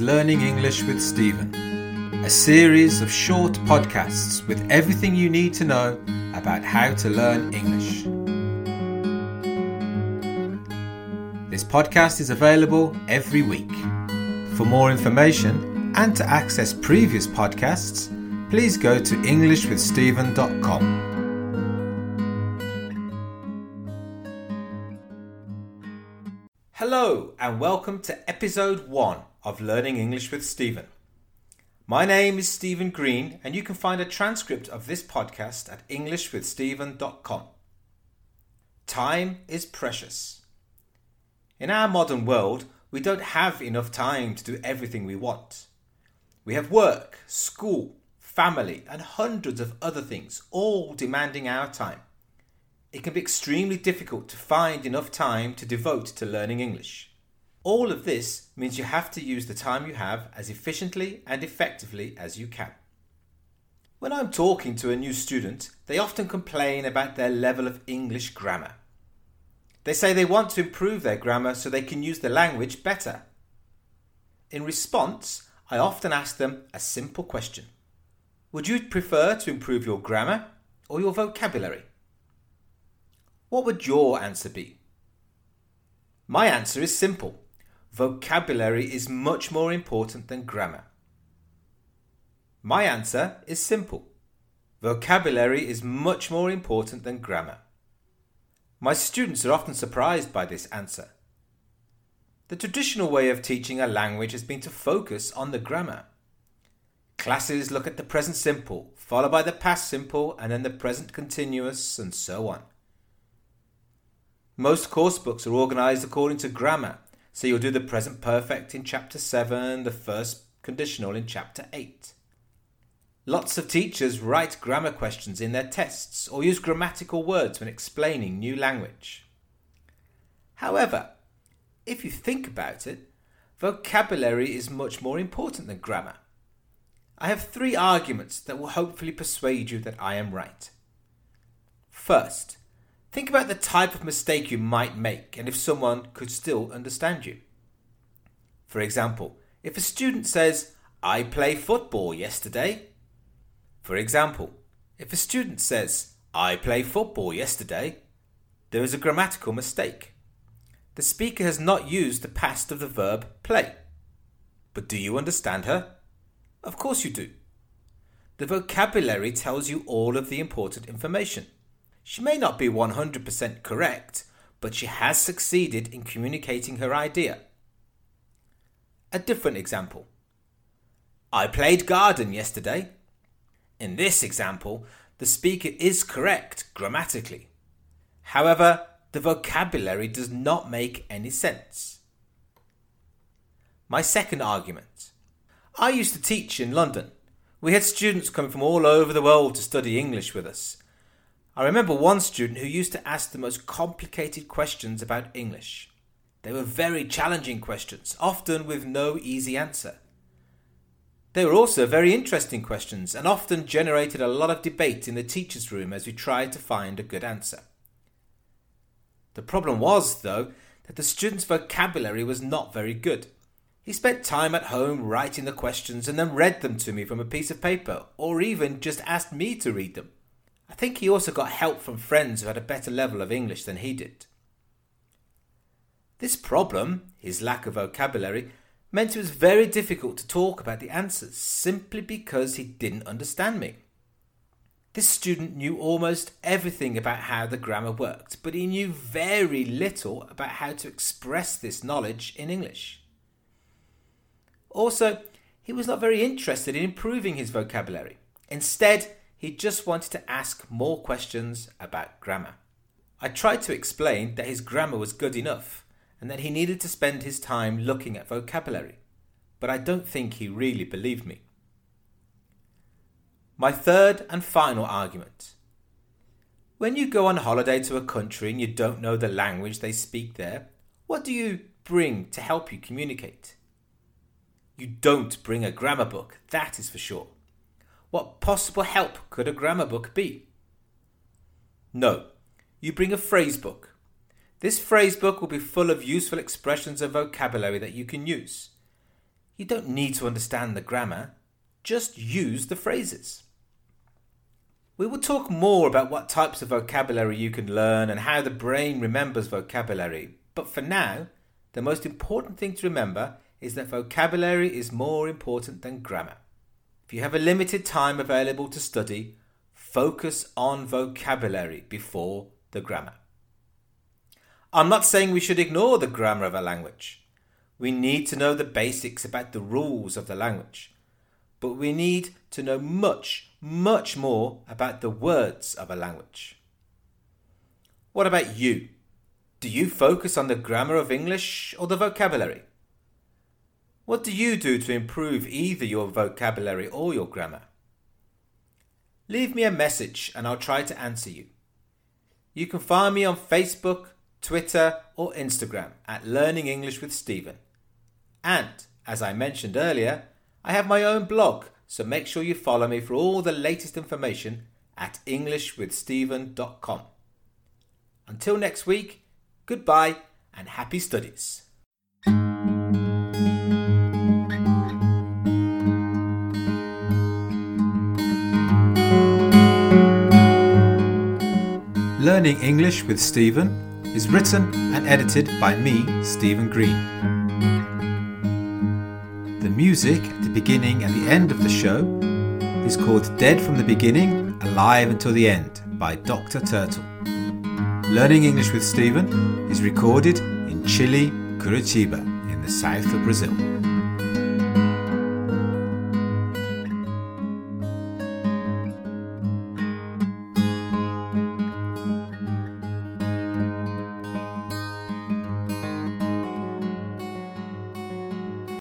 Learning English with Stephen, a series of short podcasts with everything you need to know about how to learn English. This podcast is available every week. For more information and to access previous podcasts, please go to EnglishWithStephen.com. Hello, and welcome to episode 1 of Learning English with Stephen. My name is Stephen Green, and you can find a transcript of this podcast at EnglishWithStephen.com. Time is precious. In our modern world, we don't have enough time to do everything we want. We have work, school, family, and hundreds of other things, all demanding our time it can be extremely difficult to find enough time to devote to learning English. All of this means you have to use the time you have as efficiently and effectively as you can. When I'm talking to a new student, they often complain about their level of English grammar. They say they want to improve their grammar so they can use the language better. In response, I often ask them a simple question Would you prefer to improve your grammar or your vocabulary? What would your answer be? My answer is simple. Vocabulary is much more important than grammar. My answer is simple. Vocabulary is much more important than grammar. My students are often surprised by this answer. The traditional way of teaching a language has been to focus on the grammar. Classes look at the present simple, followed by the past simple, and then the present continuous, and so on. Most course books are organised according to grammar, so you'll do the present perfect in chapter 7, the first conditional in chapter 8. Lots of teachers write grammar questions in their tests or use grammatical words when explaining new language. However, if you think about it, vocabulary is much more important than grammar. I have three arguments that will hopefully persuade you that I am right. First, Think about the type of mistake you might make and if someone could still understand you. For example, if a student says, I play football yesterday. For example, if a student says, I play football yesterday, there is a grammatical mistake. The speaker has not used the past of the verb play. But do you understand her? Of course you do. The vocabulary tells you all of the important information. She may not be 100% correct, but she has succeeded in communicating her idea. A different example. I played garden yesterday. In this example, the speaker is correct grammatically. However, the vocabulary does not make any sense. My second argument. I used to teach in London. We had students coming from all over the world to study English with us. I remember one student who used to ask the most complicated questions about English. They were very challenging questions, often with no easy answer. They were also very interesting questions and often generated a lot of debate in the teacher's room as we tried to find a good answer. The problem was, though, that the student's vocabulary was not very good. He spent time at home writing the questions and then read them to me from a piece of paper, or even just asked me to read them. I think he also got help from friends who had a better level of English than he did. This problem, his lack of vocabulary, meant it was very difficult to talk about the answers simply because he didn't understand me. This student knew almost everything about how the grammar worked, but he knew very little about how to express this knowledge in English. Also, he was not very interested in improving his vocabulary. Instead, he just wanted to ask more questions about grammar. I tried to explain that his grammar was good enough and that he needed to spend his time looking at vocabulary, but I don't think he really believed me. My third and final argument. When you go on holiday to a country and you don't know the language they speak there, what do you bring to help you communicate? You don't bring a grammar book, that is for sure. What possible help could a grammar book be? No, you bring a phrase book. This phrase book will be full of useful expressions and vocabulary that you can use. You don't need to understand the grammar, just use the phrases. We will talk more about what types of vocabulary you can learn and how the brain remembers vocabulary, but for now, the most important thing to remember is that vocabulary is more important than grammar. If you have a limited time available to study, focus on vocabulary before the grammar. I'm not saying we should ignore the grammar of a language. We need to know the basics about the rules of the language but we need to know much, much more about the words of a language. What about you? Do you focus on the grammar of English or the vocabulary? What do you do to improve either your vocabulary or your grammar? Leave me a message and I'll try to answer you. You can find me on Facebook, Twitter, or Instagram at Learning English with Stephen. And, as I mentioned earlier, I have my own blog, so make sure you follow me for all the latest information at EnglishWithStephen.com. Until next week, goodbye and happy studies. Learning English with Stephen is written and edited by me, Stephen Green. The music at the beginning and the end of the show is called Dead from the Beginning, Alive Until the End by Dr. Turtle. Learning English with Stephen is recorded in Chile, Curitiba, in the south of Brazil.